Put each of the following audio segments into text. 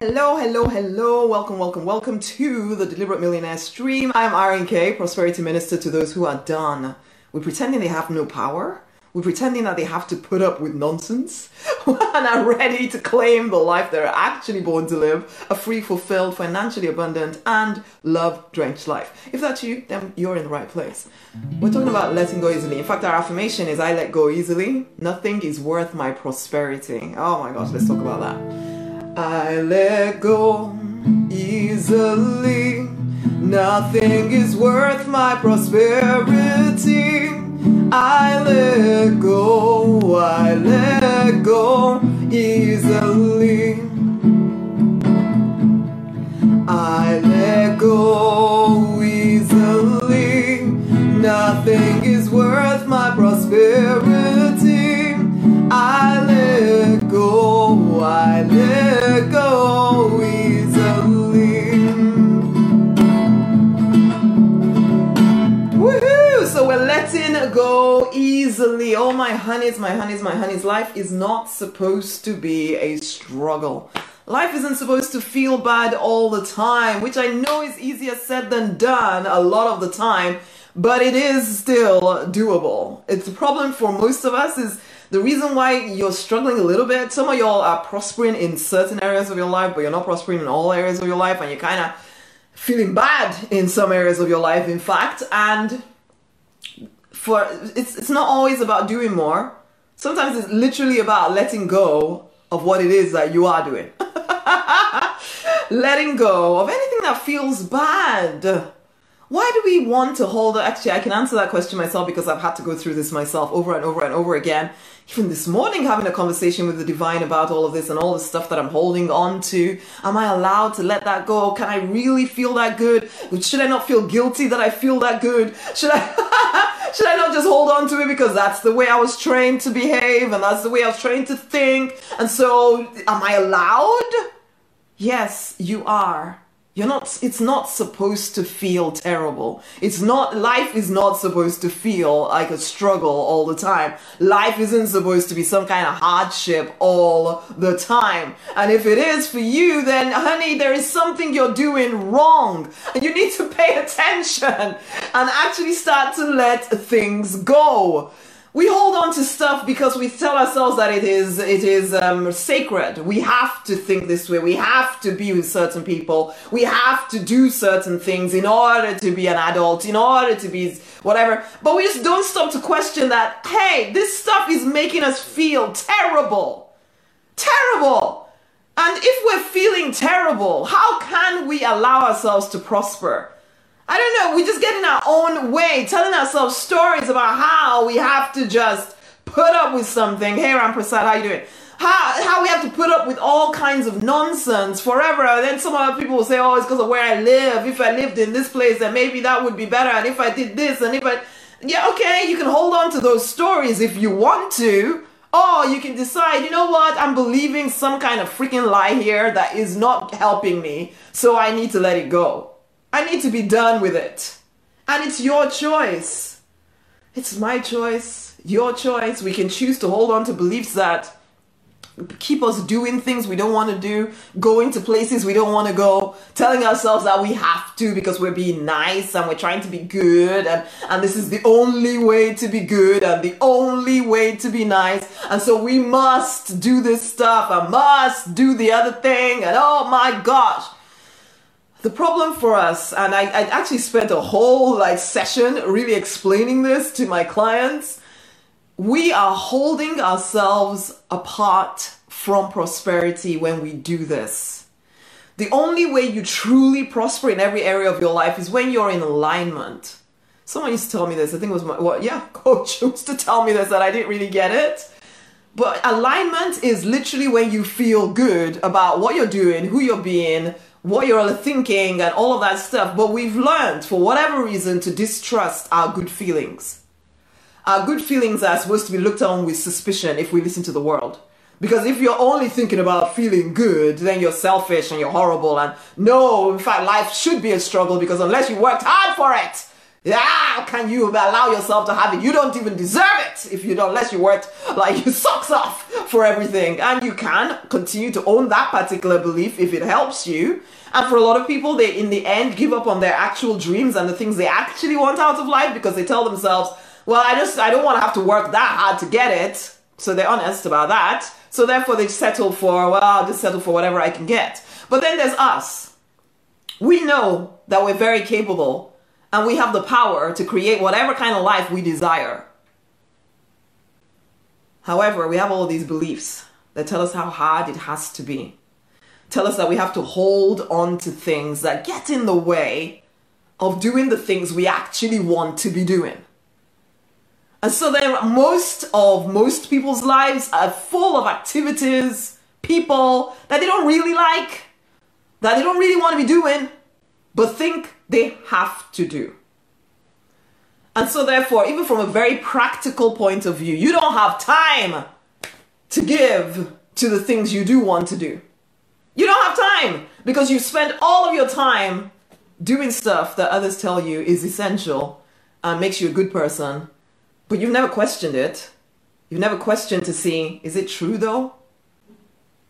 Hello, hello, hello. Welcome, welcome, welcome to the Deliberate Millionaire stream. I'm Irene K, prosperity minister to those who are done with pretending they have no power, with pretending that they have to put up with nonsense, and are ready to claim the life they're actually born to live a free, fulfilled, financially abundant, and love drenched life. If that's you, then you're in the right place. We're talking about letting go easily. In fact, our affirmation is I let go easily. Nothing is worth my prosperity. Oh my gosh, let's talk about that. I let go easily. Nothing is worth my prosperity. I let go, I let go easily. I let go easily. Nothing is worth my prosperity. I easily. Oh, my honeys, my honeys, my honeys. Life is not supposed to be a struggle. Life isn't supposed to feel bad all the time, which I know is easier said than done a lot of the time, but it is still doable. It's a problem for most of us is the reason why you're struggling a little bit. Some of y'all are prospering in certain areas of your life, but you're not prospering in all areas of your life, and you're kind of feeling bad in some areas of your life, in fact. And for it's it's not always about doing more. Sometimes it's literally about letting go of what it is that you are doing. letting go of anything that feels bad. Why do we want to hold actually I can answer that question myself because I've had to go through this myself over and over and over again. Even this morning having a conversation with the divine about all of this and all the stuff that I'm holding on to. Am I allowed to let that go? Can I really feel that good? Should I not feel guilty that I feel that good? Should I should I not just hold on to it because that's the way I was trained to behave and that's the way I was trained to think? And so am I allowed? Yes, you are. You're not, it's not supposed to feel terrible. It's not, life is not supposed to feel like a struggle all the time. Life isn't supposed to be some kind of hardship all the time. And if it is for you, then honey, there is something you're doing wrong. And you need to pay attention and actually start to let things go we hold on to stuff because we tell ourselves that it is it is um, sacred. We have to think this way. We have to be with certain people. We have to do certain things in order to be an adult, in order to be whatever. But we just don't stop to question that. Hey, this stuff is making us feel terrible, terrible. And if we're feeling terrible, how can we allow ourselves to prosper? I don't know, we just get in our own way, telling ourselves stories about how we have to just put up with something. Hey, Ram Prasad, how you doing? How, how we have to put up with all kinds of nonsense forever. And then some other people will say, oh, it's because of where I live. If I lived in this place, then maybe that would be better. And if I did this, and if I... Yeah, okay, you can hold on to those stories if you want to. Or you can decide, you know what, I'm believing some kind of freaking lie here that is not helping me, so I need to let it go. I need to be done with it. And it's your choice. It's my choice, your choice. We can choose to hold on to beliefs that keep us doing things we don't want to do, going to places we don't want to go, telling ourselves that we have to because we're being nice and we're trying to be good and, and this is the only way to be good and the only way to be nice. And so we must do this stuff and must do the other thing and oh my gosh the problem for us, and I, I actually spent a whole like session really explaining this to my clients, we are holding ourselves apart from prosperity when we do this. The only way you truly prosper in every area of your life is when you're in alignment. Someone used to tell me this. I think it was my, well, yeah, coach used to tell me this, and I didn't really get it. But alignment is literally when you feel good about what you're doing, who you're being, what you're all thinking and all of that stuff. But we've learned, for whatever reason, to distrust our good feelings. Our good feelings are supposed to be looked on with suspicion if we listen to the world. Because if you're only thinking about feeling good, then you're selfish and you're horrible. And no, in fact, life should be a struggle because unless you worked hard for it, how can you allow yourself to have it? You don't even deserve it if you don't, unless you worked like your socks off for everything. And you can continue to own that particular belief if it helps you. And for a lot of people, they in the end give up on their actual dreams and the things they actually want out of life because they tell themselves, well, I just, I don't want to have to work that hard to get it. So they're honest about that. So therefore they settle for, well, I'll just settle for whatever I can get. But then there's us. We know that we're very capable and we have the power to create whatever kind of life we desire. However, we have all these beliefs that tell us how hard it has to be. Tell us that we have to hold on to things that get in the way of doing the things we actually want to be doing. And so then most of most people's lives are full of activities, people that they don't really like, that they don't really want to be doing, but think they have to do. And so, therefore, even from a very practical point of view, you don't have time to give to the things you do want to do. You don't have time because you spend all of your time doing stuff that others tell you is essential and makes you a good person, but you've never questioned it. You've never questioned to see, is it true though?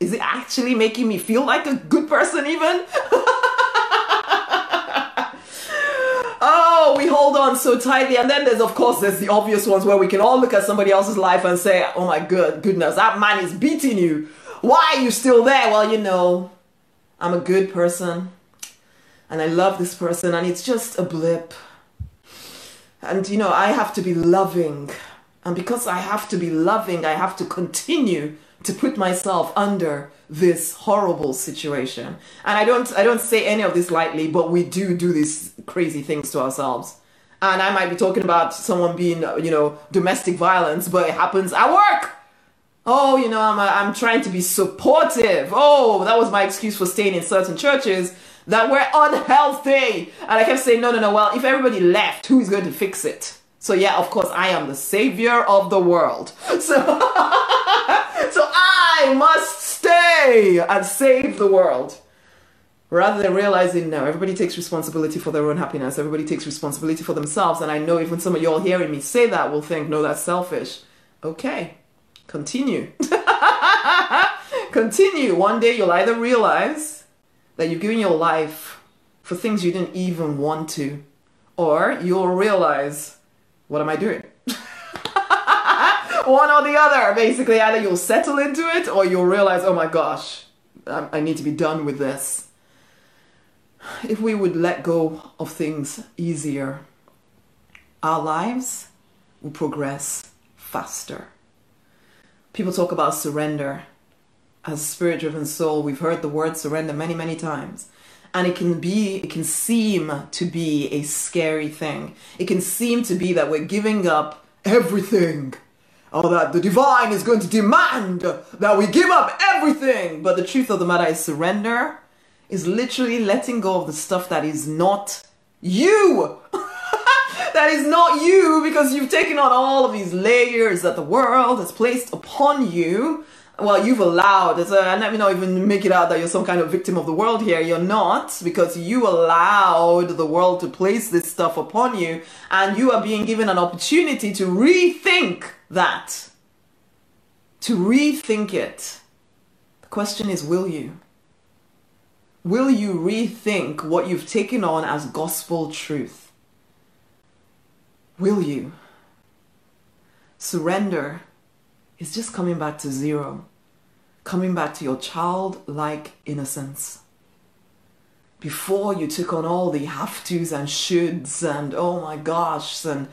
Is it actually making me feel like a good person, even? oh, we hold on so tightly. And then there's, of course, there's the obvious ones where we can all look at somebody else's life and say, oh my good goodness, that man is beating you. Why are you still there? Well, you know, I'm a good person and I love this person and it's just a blip. And, you know, I have to be loving. And because I have to be loving, I have to continue to put myself under this horrible situation. And I don't I don't say any of this lightly, but we do do these crazy things to ourselves. And I might be talking about someone being, you know, domestic violence, but it happens at work. Oh, you know, I'm I'm trying to be supportive. Oh, that was my excuse for staying in certain churches that were unhealthy. And I kept saying, no, no, no. Well, if everybody left, who is going to fix it? So yeah, of course, I am the savior of the world. So, I must stay and save the world. Rather than realizing, no, everybody takes responsibility for their own happiness. Everybody takes responsibility for themselves. And I know even some of y'all hearing me say that will think, no, that's selfish. Okay, continue. continue. One day you'll either realize that you've given your life for things you didn't even want to, or you'll realize, what am I doing? One or the other, basically. Either you'll settle into it or you'll realize, oh my gosh, I need to be done with this. If we would let go of things easier, our lives will progress faster. People talk about surrender. As spirit driven soul, we've heard the word surrender many, many times. And it can be, it can seem to be a scary thing. It can seem to be that we're giving up everything or that the divine is going to demand that we give up everything. But the truth of the matter is surrender is literally letting go of the stuff that is not you. that is not you because you've taken on all of these layers that the world has placed upon you. Well, you've allowed, uh, and let me not even make it out that you're some kind of victim of the world here. You're not, because you allowed the world to place this stuff upon you, and you are being given an opportunity to rethink that, to rethink it. The question is will you? Will you rethink what you've taken on as gospel truth? Will you? Surrender is just coming back to zero, coming back to your childlike innocence. Before you took on all the have tos and shoulds and oh my gosh and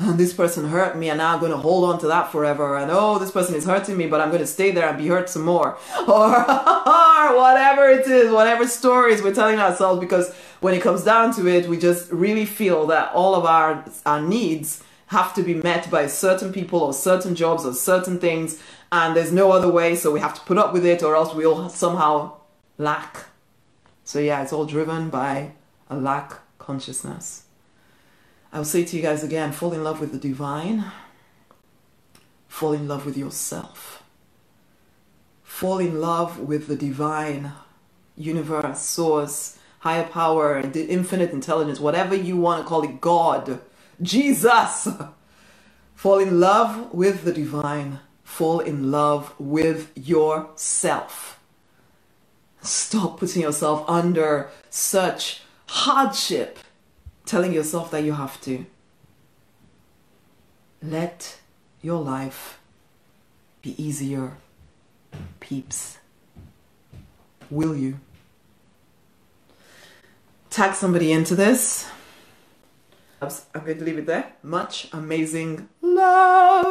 and this person hurt me and now I'm going to hold on to that forever and oh this person is hurting me but I'm going to stay there and be hurt some more. Or, or whatever it is whatever stories we're telling ourselves because when it comes down to it we just really feel that all of our our needs have to be met by certain people or certain jobs or certain things and there's no other way so we have to put up with it or else we'll somehow lack. So yeah it's all driven by a lack consciousness I'll say to you guys again fall in love with the divine, fall in love with yourself, fall in love with the divine universe, source, higher power, the infinite intelligence, whatever you want to call it, God, Jesus. Fall in love with the divine. Fall in love with yourself. Stop putting yourself under such hardship, telling yourself that you have to. Let your life be easier, peeps. Will you? Tag somebody into this. I'm going to leave it there. Much amazing love.